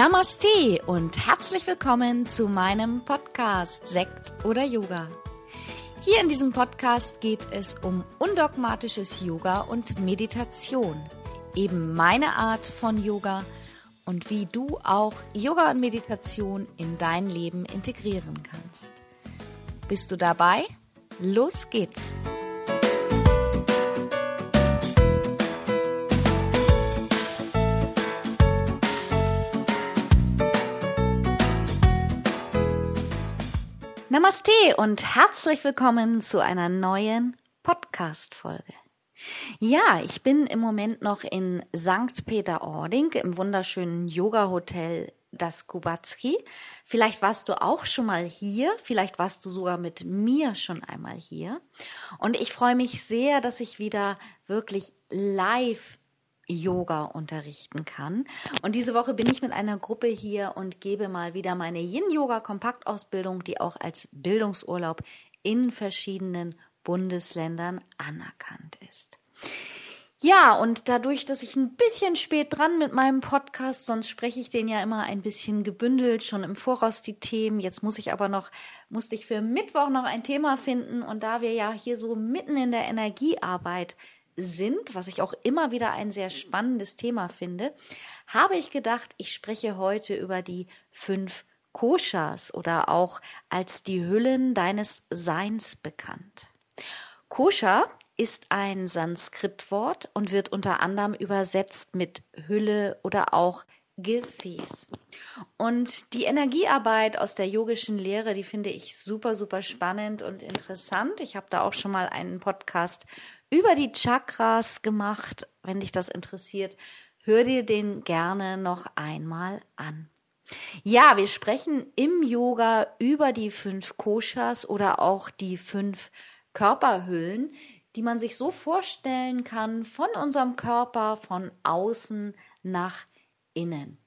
Namaste und herzlich willkommen zu meinem Podcast Sekt oder Yoga. Hier in diesem Podcast geht es um undogmatisches Yoga und Meditation, eben meine Art von Yoga und wie du auch Yoga und Meditation in dein Leben integrieren kannst. Bist du dabei? Los geht's! Namaste und herzlich willkommen zu einer neuen Podcast-Folge. Ja, ich bin im Moment noch in St. Peter-Ording im wunderschönen Yoga-Hotel das Kubatski. Vielleicht warst du auch schon mal hier, vielleicht warst du sogar mit mir schon einmal hier. Und ich freue mich sehr, dass ich wieder wirklich live Yoga unterrichten kann. Und diese Woche bin ich mit einer Gruppe hier und gebe mal wieder meine Yin-Yoga-Kompaktausbildung, die auch als Bildungsurlaub in verschiedenen Bundesländern anerkannt ist. Ja, und dadurch, dass ich ein bisschen spät dran mit meinem Podcast, sonst spreche ich den ja immer ein bisschen gebündelt, schon im Voraus die Themen. Jetzt muss ich aber noch, musste ich für Mittwoch noch ein Thema finden. Und da wir ja hier so mitten in der Energiearbeit sind, was ich auch immer wieder ein sehr spannendes Thema finde, habe ich gedacht, ich spreche heute über die fünf Koshas oder auch als die Hüllen deines Seins bekannt. Kosha ist ein Sanskritwort und wird unter anderem übersetzt mit Hülle oder auch Gefäß. Und die Energiearbeit aus der yogischen Lehre, die finde ich super, super spannend und interessant. Ich habe da auch schon mal einen Podcast über die Chakras gemacht. Wenn dich das interessiert, hör dir den gerne noch einmal an. Ja, wir sprechen im Yoga über die fünf Koshas oder auch die fünf Körperhüllen, die man sich so vorstellen kann von unserem Körper von außen nach innen.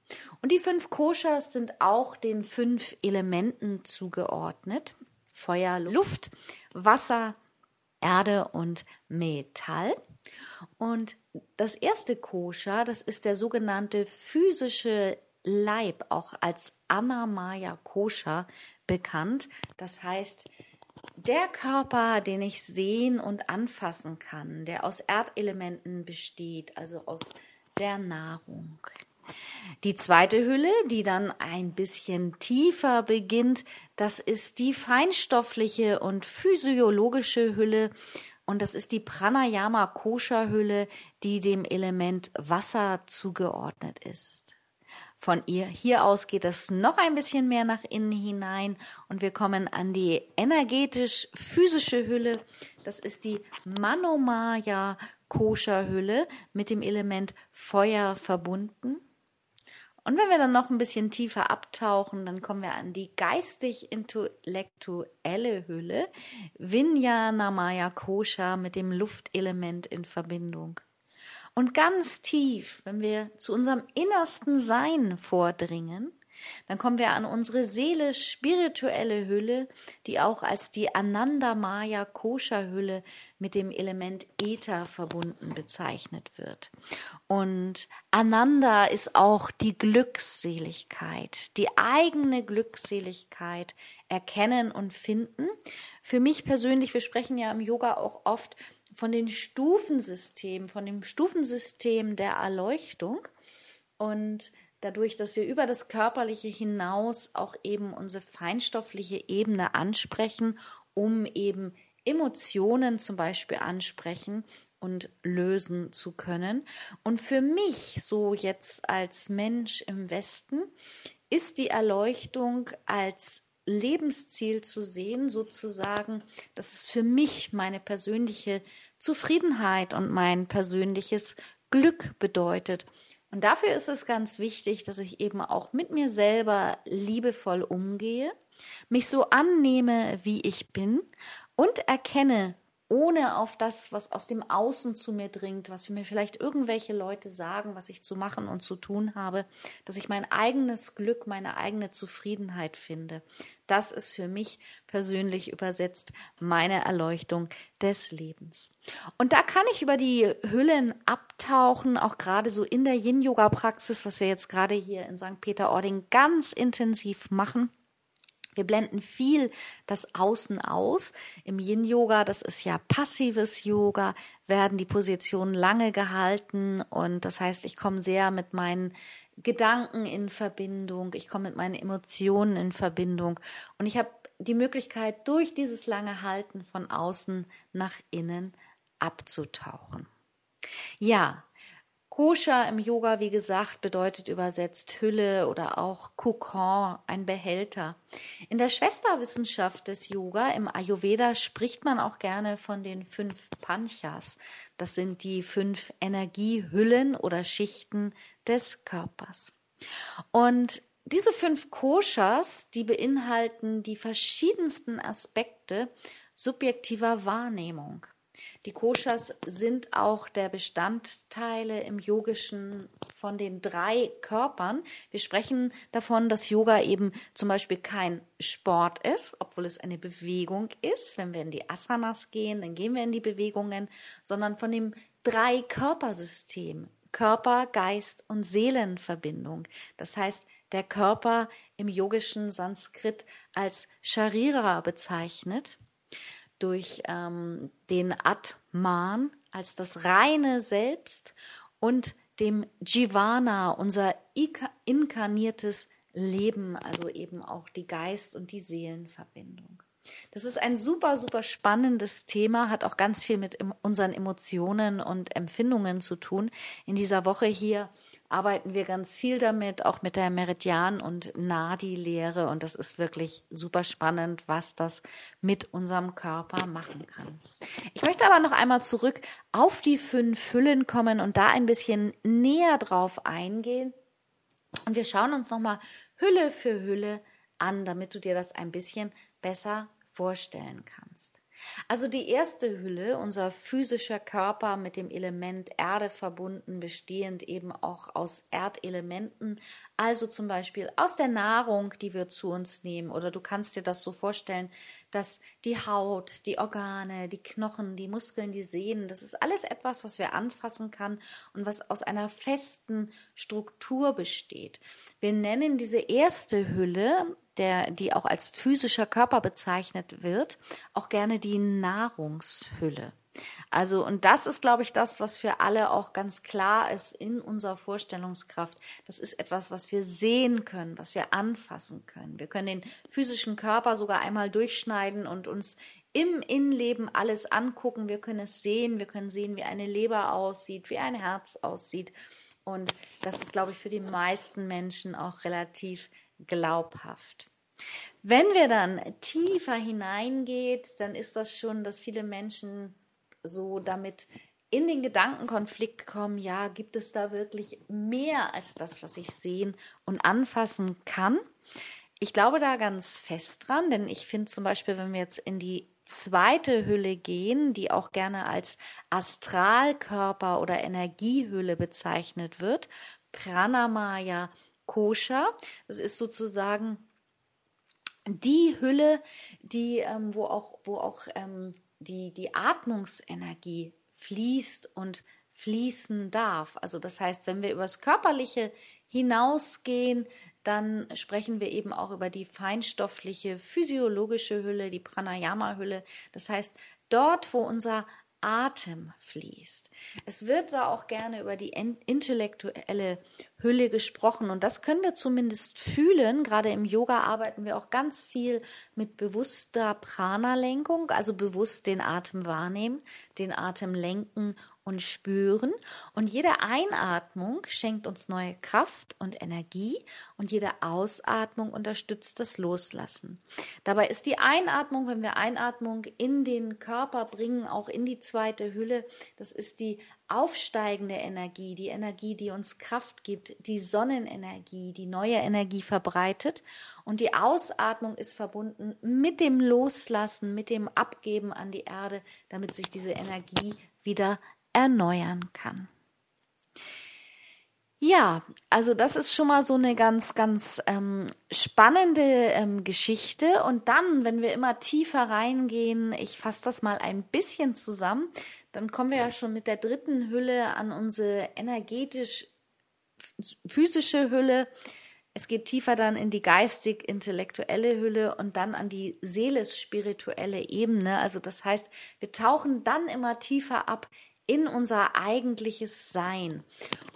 Und die fünf Koshas sind auch den fünf Elementen zugeordnet. Feuer, Luft, Wasser, Erde und Metall. Und das erste Kosha, das ist der sogenannte physische Leib, auch als Anamaya Kosha bekannt. Das heißt, der Körper, den ich sehen und anfassen kann, der aus Erdelementen besteht, also aus der Nahrung. Die zweite Hülle, die dann ein bisschen tiefer beginnt, das ist die feinstoffliche und physiologische Hülle und das ist die Pranayama Kosha Hülle, die dem Element Wasser zugeordnet ist. Von ihr hier aus geht es noch ein bisschen mehr nach innen hinein und wir kommen an die energetisch physische Hülle. Das ist die Manomaya Kosha Hülle mit dem Element Feuer verbunden. Und wenn wir dann noch ein bisschen tiefer abtauchen, dann kommen wir an die geistig-intellektuelle Hülle, Vinyanamaya Kosha mit dem Luftelement in Verbindung. Und ganz tief, wenn wir zu unserem innersten Sein vordringen, dann kommen wir an unsere Seele spirituelle Hülle, die auch als die Ananda Maya Kosha Hülle mit dem Element Äther verbunden bezeichnet wird. Und Ananda ist auch die Glückseligkeit, die eigene Glückseligkeit erkennen und finden. Für mich persönlich, wir sprechen ja im Yoga auch oft von den Stufensystemen, von dem Stufensystem der Erleuchtung. Und dadurch, dass wir über das Körperliche hinaus auch eben unsere feinstoffliche Ebene ansprechen, um eben Emotionen zum Beispiel ansprechen und lösen zu können. Und für mich, so jetzt als Mensch im Westen, ist die Erleuchtung als Lebensziel zu sehen, sozusagen, dass es für mich meine persönliche Zufriedenheit und mein persönliches Glück bedeutet. Und dafür ist es ganz wichtig, dass ich eben auch mit mir selber liebevoll umgehe, mich so annehme, wie ich bin und erkenne, ohne auf das, was aus dem Außen zu mir dringt, was mir vielleicht irgendwelche Leute sagen, was ich zu machen und zu tun habe, dass ich mein eigenes Glück, meine eigene Zufriedenheit finde. Das ist für mich persönlich übersetzt meine Erleuchtung des Lebens. Und da kann ich über die Hüllen abtauchen, auch gerade so in der Yin-Yoga-Praxis, was wir jetzt gerade hier in St. Peter-Ording ganz intensiv machen. Wir blenden viel das Außen aus. Im Yin-Yoga, das ist ja passives Yoga, werden die Positionen lange gehalten und das heißt, ich komme sehr mit meinen Gedanken in Verbindung, ich komme mit meinen Emotionen in Verbindung und ich habe die Möglichkeit, durch dieses lange Halten von außen nach innen abzutauchen. Ja, Koscher im Yoga, wie gesagt, bedeutet übersetzt Hülle oder auch Kokon, ein Behälter. In der Schwesterwissenschaft des Yoga, im Ayurveda, spricht man auch gerne von den fünf Panchas. Das sind die fünf Energiehüllen oder Schichten des Körpers. Und diese fünf Koshas, die beinhalten die verschiedensten Aspekte subjektiver Wahrnehmung. Die Koshas sind auch der Bestandteile im Yogischen von den drei Körpern. Wir sprechen davon, dass Yoga eben zum Beispiel kein Sport ist, obwohl es eine Bewegung ist. Wenn wir in die Asanas gehen, dann gehen wir in die Bewegungen, sondern von dem drei Körpersystem. Körper, Geist und Seelenverbindung. Das heißt, der Körper im yogischen Sanskrit als Sharira bezeichnet durch ähm, den Atman als das reine Selbst und dem Jivana, unser inkarniertes Leben, also eben auch die Geist- und die Seelenverbindung. Das ist ein super, super spannendes Thema, hat auch ganz viel mit unseren Emotionen und Empfindungen zu tun. In dieser Woche hier arbeiten wir ganz viel damit, auch mit der Meridian- und Nadi-Lehre. Und das ist wirklich super spannend, was das mit unserem Körper machen kann. Ich möchte aber noch einmal zurück auf die fünf Hüllen kommen und da ein bisschen näher drauf eingehen. Und wir schauen uns nochmal Hülle für Hülle an, damit du dir das ein bisschen besser vorstellen kannst. Also die erste Hülle, unser physischer Körper mit dem Element Erde verbunden, bestehend eben auch aus Erdelementen, also zum Beispiel aus der Nahrung, die wir zu uns nehmen. Oder du kannst dir das so vorstellen, dass die Haut, die Organe, die Knochen, die Muskeln, die Sehnen, das ist alles etwas, was wir anfassen kann und was aus einer festen Struktur besteht. Wir nennen diese erste Hülle der, die auch als physischer Körper bezeichnet wird, auch gerne die Nahrungshülle. Also, und das ist, glaube ich, das, was für alle auch ganz klar ist in unserer Vorstellungskraft. Das ist etwas, was wir sehen können, was wir anfassen können. Wir können den physischen Körper sogar einmal durchschneiden und uns im Innenleben alles angucken. Wir können es sehen. Wir können sehen, wie eine Leber aussieht, wie ein Herz aussieht. Und das ist, glaube ich, für die meisten Menschen auch relativ glaubhaft. Wenn wir dann tiefer hineingeht, dann ist das schon, dass viele Menschen so damit in den Gedankenkonflikt kommen, ja, gibt es da wirklich mehr als das, was ich sehen und anfassen kann? Ich glaube da ganz fest dran, denn ich finde zum Beispiel, wenn wir jetzt in die zweite Hülle gehen, die auch gerne als Astralkörper oder Energiehülle bezeichnet wird, Pranamaya Kosha. Das ist sozusagen die Hülle, die, ähm, wo auch, wo auch ähm, die, die Atmungsenergie fließt und fließen darf. Also das heißt, wenn wir über das Körperliche hinausgehen, dann sprechen wir eben auch über die feinstoffliche physiologische Hülle, die Pranayama-Hülle. Das heißt, dort, wo unser Atem fließt. Es wird da auch gerne über die intellektuelle Hülle gesprochen und das können wir zumindest fühlen. Gerade im Yoga arbeiten wir auch ganz viel mit bewusster Prana-Lenkung, also bewusst den Atem wahrnehmen, den Atem lenken und spüren. Und jede Einatmung schenkt uns neue Kraft und Energie und jede Ausatmung unterstützt das Loslassen. Dabei ist die Einatmung, wenn wir Einatmung in den Körper bringen, auch in die zweite Hülle, das ist die aufsteigende Energie, die Energie, die uns Kraft gibt, die Sonnenenergie, die neue Energie verbreitet. Und die Ausatmung ist verbunden mit dem Loslassen, mit dem Abgeben an die Erde, damit sich diese Energie wieder erneuern kann. Ja, also das ist schon mal so eine ganz, ganz ähm, spannende ähm, Geschichte. Und dann, wenn wir immer tiefer reingehen, ich fasse das mal ein bisschen zusammen, dann kommen wir ja schon mit der dritten Hülle an unsere energetisch physische Hülle. Es geht tiefer dann in die geistig-intellektuelle Hülle und dann an die seelisch-spirituelle Ebene. Also das heißt, wir tauchen dann immer tiefer ab in unser eigentliches Sein.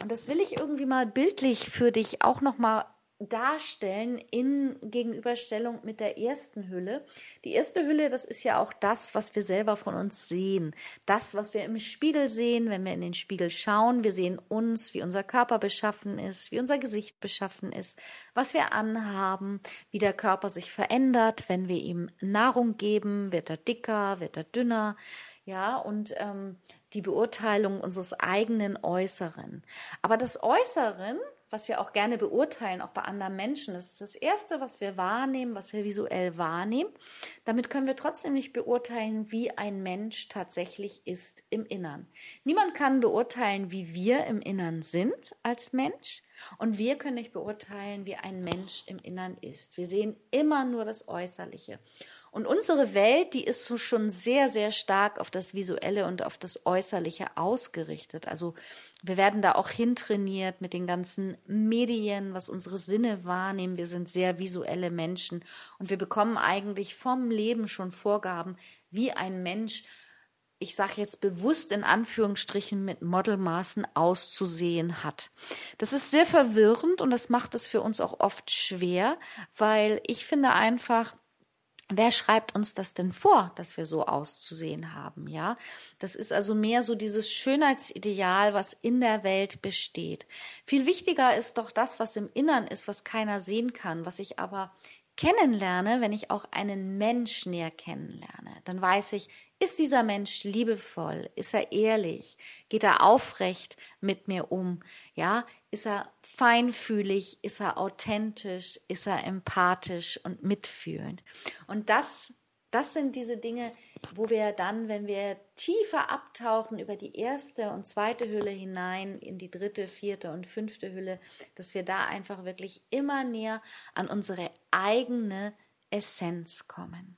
Und das will ich irgendwie mal bildlich für dich auch noch mal darstellen in Gegenüberstellung mit der ersten Hülle. Die erste Hülle, das ist ja auch das, was wir selber von uns sehen. Das, was wir im Spiegel sehen, wenn wir in den Spiegel schauen. Wir sehen uns, wie unser Körper beschaffen ist, wie unser Gesicht beschaffen ist, was wir anhaben, wie der Körper sich verändert, wenn wir ihm Nahrung geben, wird er dicker, wird er dünner. Ja, und ähm, die Beurteilung unseres eigenen Äußeren. Aber das Äußeren, was wir auch gerne beurteilen, auch bei anderen Menschen, das ist das Erste, was wir wahrnehmen, was wir visuell wahrnehmen. Damit können wir trotzdem nicht beurteilen, wie ein Mensch tatsächlich ist im Innern. Niemand kann beurteilen, wie wir im Innern sind als Mensch. Und wir können nicht beurteilen, wie ein Mensch im Innern ist. Wir sehen immer nur das Äußerliche. Und unsere Welt, die ist so schon sehr, sehr stark auf das Visuelle und auf das Äußerliche ausgerichtet. Also wir werden da auch hintrainiert mit den ganzen Medien, was unsere Sinne wahrnehmen. Wir sind sehr visuelle Menschen und wir bekommen eigentlich vom Leben schon Vorgaben, wie ein Mensch ich sage jetzt bewusst in Anführungsstrichen mit Modelmaßen auszusehen hat. Das ist sehr verwirrend und das macht es für uns auch oft schwer, weil ich finde einfach, Wer schreibt uns das denn vor, dass wir so auszusehen haben, ja? Das ist also mehr so dieses Schönheitsideal, was in der Welt besteht. Viel wichtiger ist doch das, was im Innern ist, was keiner sehen kann, was ich aber kennenlerne, wenn ich auch einen Mensch näher kennenlerne, dann weiß ich, ist dieser Mensch liebevoll? Ist er ehrlich? Geht er aufrecht mit mir um? Ja, ist er feinfühlig? Ist er authentisch? Ist er empathisch und mitfühlend? Und das, das sind diese Dinge, wo wir dann, wenn wir tiefer abtauchen über die erste und zweite Hülle hinein in die dritte, vierte und fünfte Hülle, dass wir da einfach wirklich immer näher an unsere eigene Essenz kommen.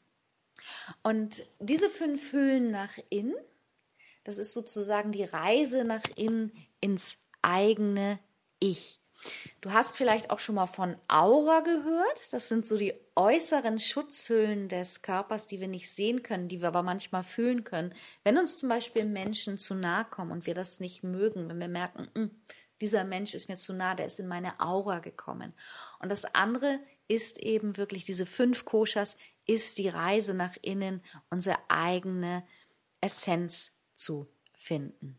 Und diese fünf Hüllen nach innen, das ist sozusagen die Reise nach innen ins eigene Ich. Du hast vielleicht auch schon mal von Aura gehört. Das sind so die äußeren Schutzhüllen des Körpers, die wir nicht sehen können, die wir aber manchmal fühlen können. Wenn uns zum Beispiel Menschen zu nahe kommen und wir das nicht mögen, wenn wir merken, hm, dieser Mensch ist mir zu nah, der ist in meine Aura gekommen. Und das andere ist eben wirklich diese fünf Koshas, ist die Reise nach innen, unsere eigene Essenz zu finden.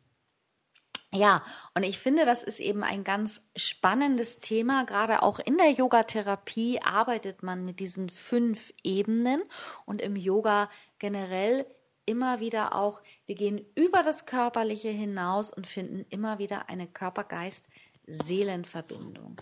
Ja, und ich finde, das ist eben ein ganz spannendes Thema. Gerade auch in der Yogatherapie arbeitet man mit diesen fünf Ebenen und im Yoga generell immer wieder auch, wir gehen über das Körperliche hinaus und finden immer wieder eine Körper-Geist-Seelenverbindung.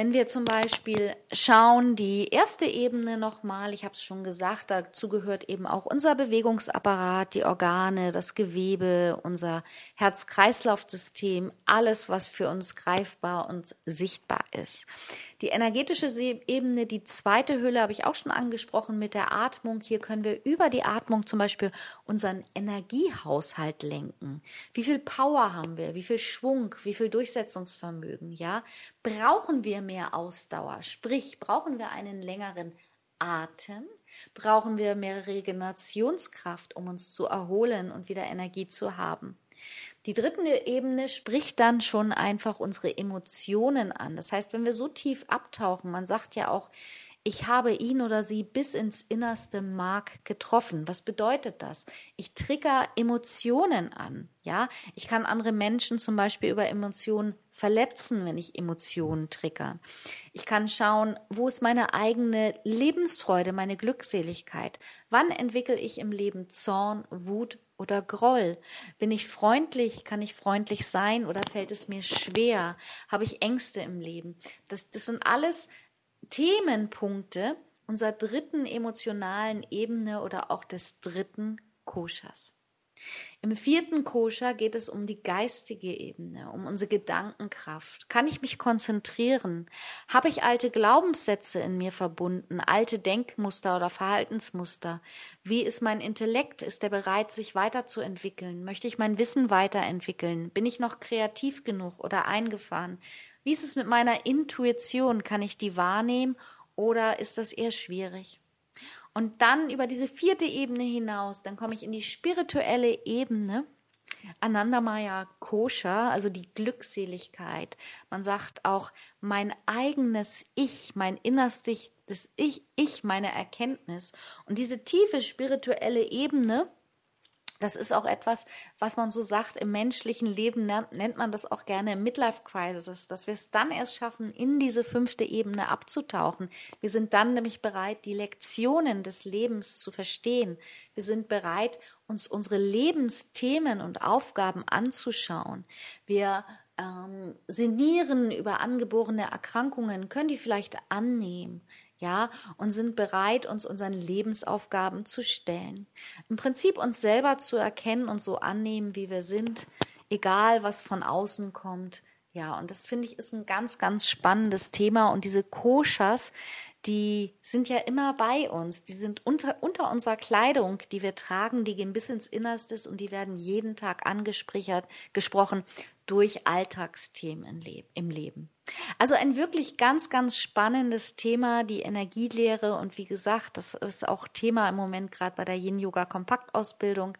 Wenn wir zum Beispiel schauen, die erste Ebene nochmal, ich habe es schon gesagt, dazu gehört eben auch unser Bewegungsapparat, die Organe, das Gewebe, unser Herz-Kreislauf-System, alles, was für uns greifbar und sichtbar ist. Die energetische Ebene, die zweite Hülle, habe ich auch schon angesprochen mit der Atmung. Hier können wir über die Atmung zum Beispiel unseren Energiehaushalt lenken. Wie viel Power haben wir? Wie viel Schwung? Wie viel Durchsetzungsvermögen? Ja, brauchen wir mehr Ausdauer? Sprich, brauchen wir einen längeren Atem? Brauchen wir mehr Regenerationskraft, um uns zu erholen und wieder Energie zu haben? Die dritte Ebene spricht dann schon einfach unsere Emotionen an. Das heißt, wenn wir so tief abtauchen, man sagt ja auch, ich habe ihn oder sie bis ins innerste Mark getroffen. Was bedeutet das? Ich trigger Emotionen an. Ja, ich kann andere Menschen zum Beispiel über Emotionen verletzen, wenn ich Emotionen trigger. Ich kann schauen, wo ist meine eigene Lebensfreude, meine Glückseligkeit? Wann entwickle ich im Leben Zorn, Wut oder Groll? Bin ich freundlich? Kann ich freundlich sein oder fällt es mir schwer? Habe ich Ängste im Leben? Das, das sind alles Themenpunkte unserer dritten emotionalen Ebene oder auch des dritten Koshas. Im vierten Koscher geht es um die geistige Ebene, um unsere Gedankenkraft. Kann ich mich konzentrieren? Habe ich alte Glaubenssätze in mir verbunden, alte Denkmuster oder Verhaltensmuster? Wie ist mein Intellekt? Ist er bereit, sich weiterzuentwickeln? Möchte ich mein Wissen weiterentwickeln? Bin ich noch kreativ genug oder eingefahren? Wie ist es mit meiner Intuition? Kann ich die wahrnehmen oder ist das eher schwierig? Und dann über diese vierte Ebene hinaus, dann komme ich in die spirituelle Ebene. Anandamaya Kosha, also die Glückseligkeit. Man sagt auch mein eigenes Ich, mein innerstes Ich, Ich, meine Erkenntnis. Und diese tiefe spirituelle Ebene, das ist auch etwas, was man so sagt, im menschlichen Leben nennt man das auch gerne Midlife Crisis, dass wir es dann erst schaffen, in diese fünfte Ebene abzutauchen. Wir sind dann nämlich bereit, die Lektionen des Lebens zu verstehen. Wir sind bereit, uns unsere Lebensthemen und Aufgaben anzuschauen. Wir ähm, sinnieren über angeborene Erkrankungen, können die vielleicht annehmen ja, und sind bereit, uns unseren Lebensaufgaben zu stellen. Im Prinzip uns selber zu erkennen und so annehmen, wie wir sind, egal was von außen kommt. Ja, und das finde ich ist ein ganz, ganz spannendes Thema. Und diese Koshas, die sind ja immer bei uns. Die sind unter, unter unserer Kleidung, die wir tragen, die gehen bis ins Innerstes und die werden jeden Tag angesprochen durch Alltagsthemen im Leben. Also ein wirklich ganz, ganz spannendes Thema, die Energielehre. Und wie gesagt, das ist auch Thema im Moment gerade bei der Yin-Yoga-Kompaktausbildung.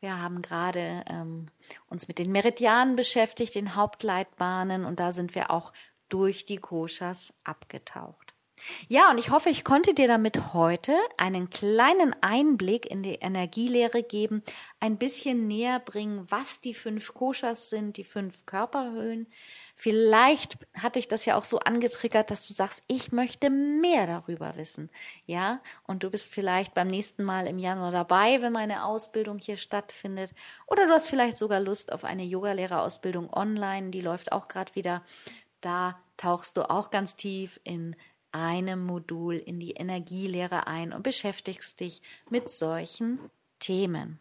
Wir haben gerade ähm, uns mit den Meridianen beschäftigt, den Hauptleitbahnen, und da sind wir auch durch die Koshas abgetaucht. Ja, und ich hoffe, ich konnte dir damit heute einen kleinen Einblick in die Energielehre geben, ein bisschen näher bringen, was die fünf Koshas sind, die fünf Körperhöhlen. Vielleicht hatte ich das ja auch so angetriggert, dass du sagst, ich möchte mehr darüber wissen. Ja, und du bist vielleicht beim nächsten Mal im Januar dabei, wenn meine Ausbildung hier stattfindet. Oder du hast vielleicht sogar Lust auf eine Yogalehrerausbildung online, die läuft auch gerade wieder. Da tauchst du auch ganz tief in einem Modul in die Energielehre ein und beschäftigst dich mit solchen Themen.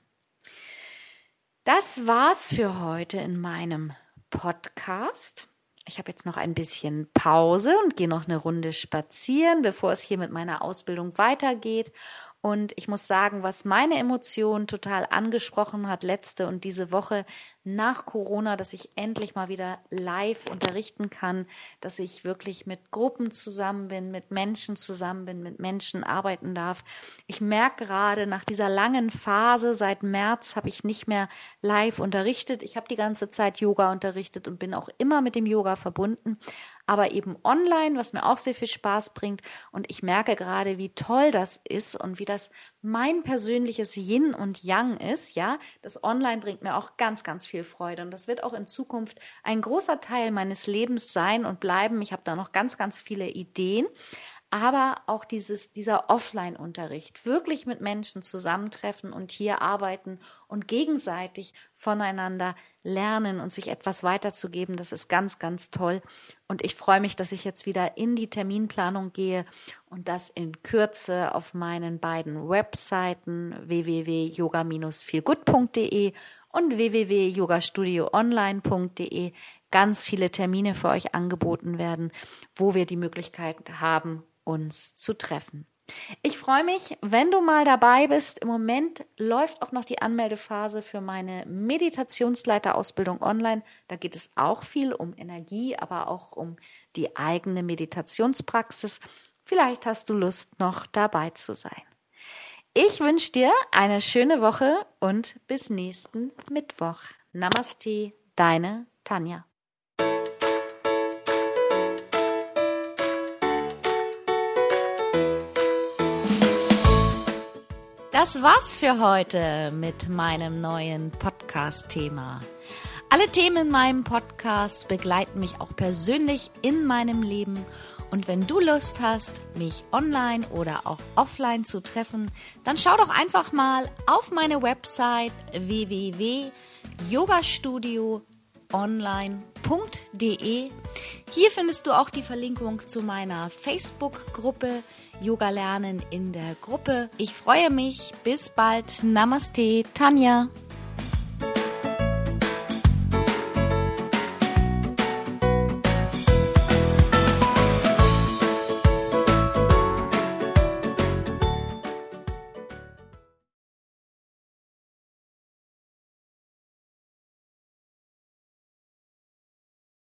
Das war's für heute in meinem Podcast. Ich habe jetzt noch ein bisschen Pause und gehe noch eine Runde spazieren, bevor es hier mit meiner Ausbildung weitergeht. Und ich muss sagen, was meine Emotionen total angesprochen hat letzte und diese Woche nach Corona, dass ich endlich mal wieder live unterrichten kann, dass ich wirklich mit Gruppen zusammen bin, mit Menschen zusammen bin, mit Menschen arbeiten darf. Ich merke gerade nach dieser langen Phase, seit März habe ich nicht mehr live unterrichtet. Ich habe die ganze Zeit Yoga unterrichtet und bin auch immer mit dem Yoga verbunden aber eben online, was mir auch sehr viel Spaß bringt. Und ich merke gerade, wie toll das ist und wie das mein persönliches Yin und Yang ist. Ja, das Online bringt mir auch ganz, ganz viel Freude. Und das wird auch in Zukunft ein großer Teil meines Lebens sein und bleiben. Ich habe da noch ganz, ganz viele Ideen aber auch dieses, dieser Offline-Unterricht, wirklich mit Menschen zusammentreffen und hier arbeiten und gegenseitig voneinander lernen und sich etwas weiterzugeben, das ist ganz, ganz toll. Und ich freue mich, dass ich jetzt wieder in die Terminplanung gehe und das in Kürze auf meinen beiden Webseiten www.yoga-feelgood.de und www.yogastudioonline.de ganz viele Termine für euch angeboten werden, wo wir die Möglichkeit haben, uns zu treffen. Ich freue mich, wenn du mal dabei bist. Im Moment läuft auch noch die Anmeldephase für meine Meditationsleiterausbildung online. Da geht es auch viel um Energie, aber auch um die eigene Meditationspraxis. Vielleicht hast du Lust, noch dabei zu sein. Ich wünsche dir eine schöne Woche und bis nächsten Mittwoch. Namaste, deine Tanja. Das war's für heute mit meinem neuen Podcast-Thema. Alle Themen in meinem Podcast begleiten mich auch persönlich in meinem Leben. Und wenn du Lust hast, mich online oder auch offline zu treffen, dann schau doch einfach mal auf meine Website www.yogastudioonline.de. Hier findest du auch die Verlinkung zu meiner Facebook-Gruppe Yoga lernen in der Gruppe. Ich freue mich. Bis bald. Namaste, Tanja.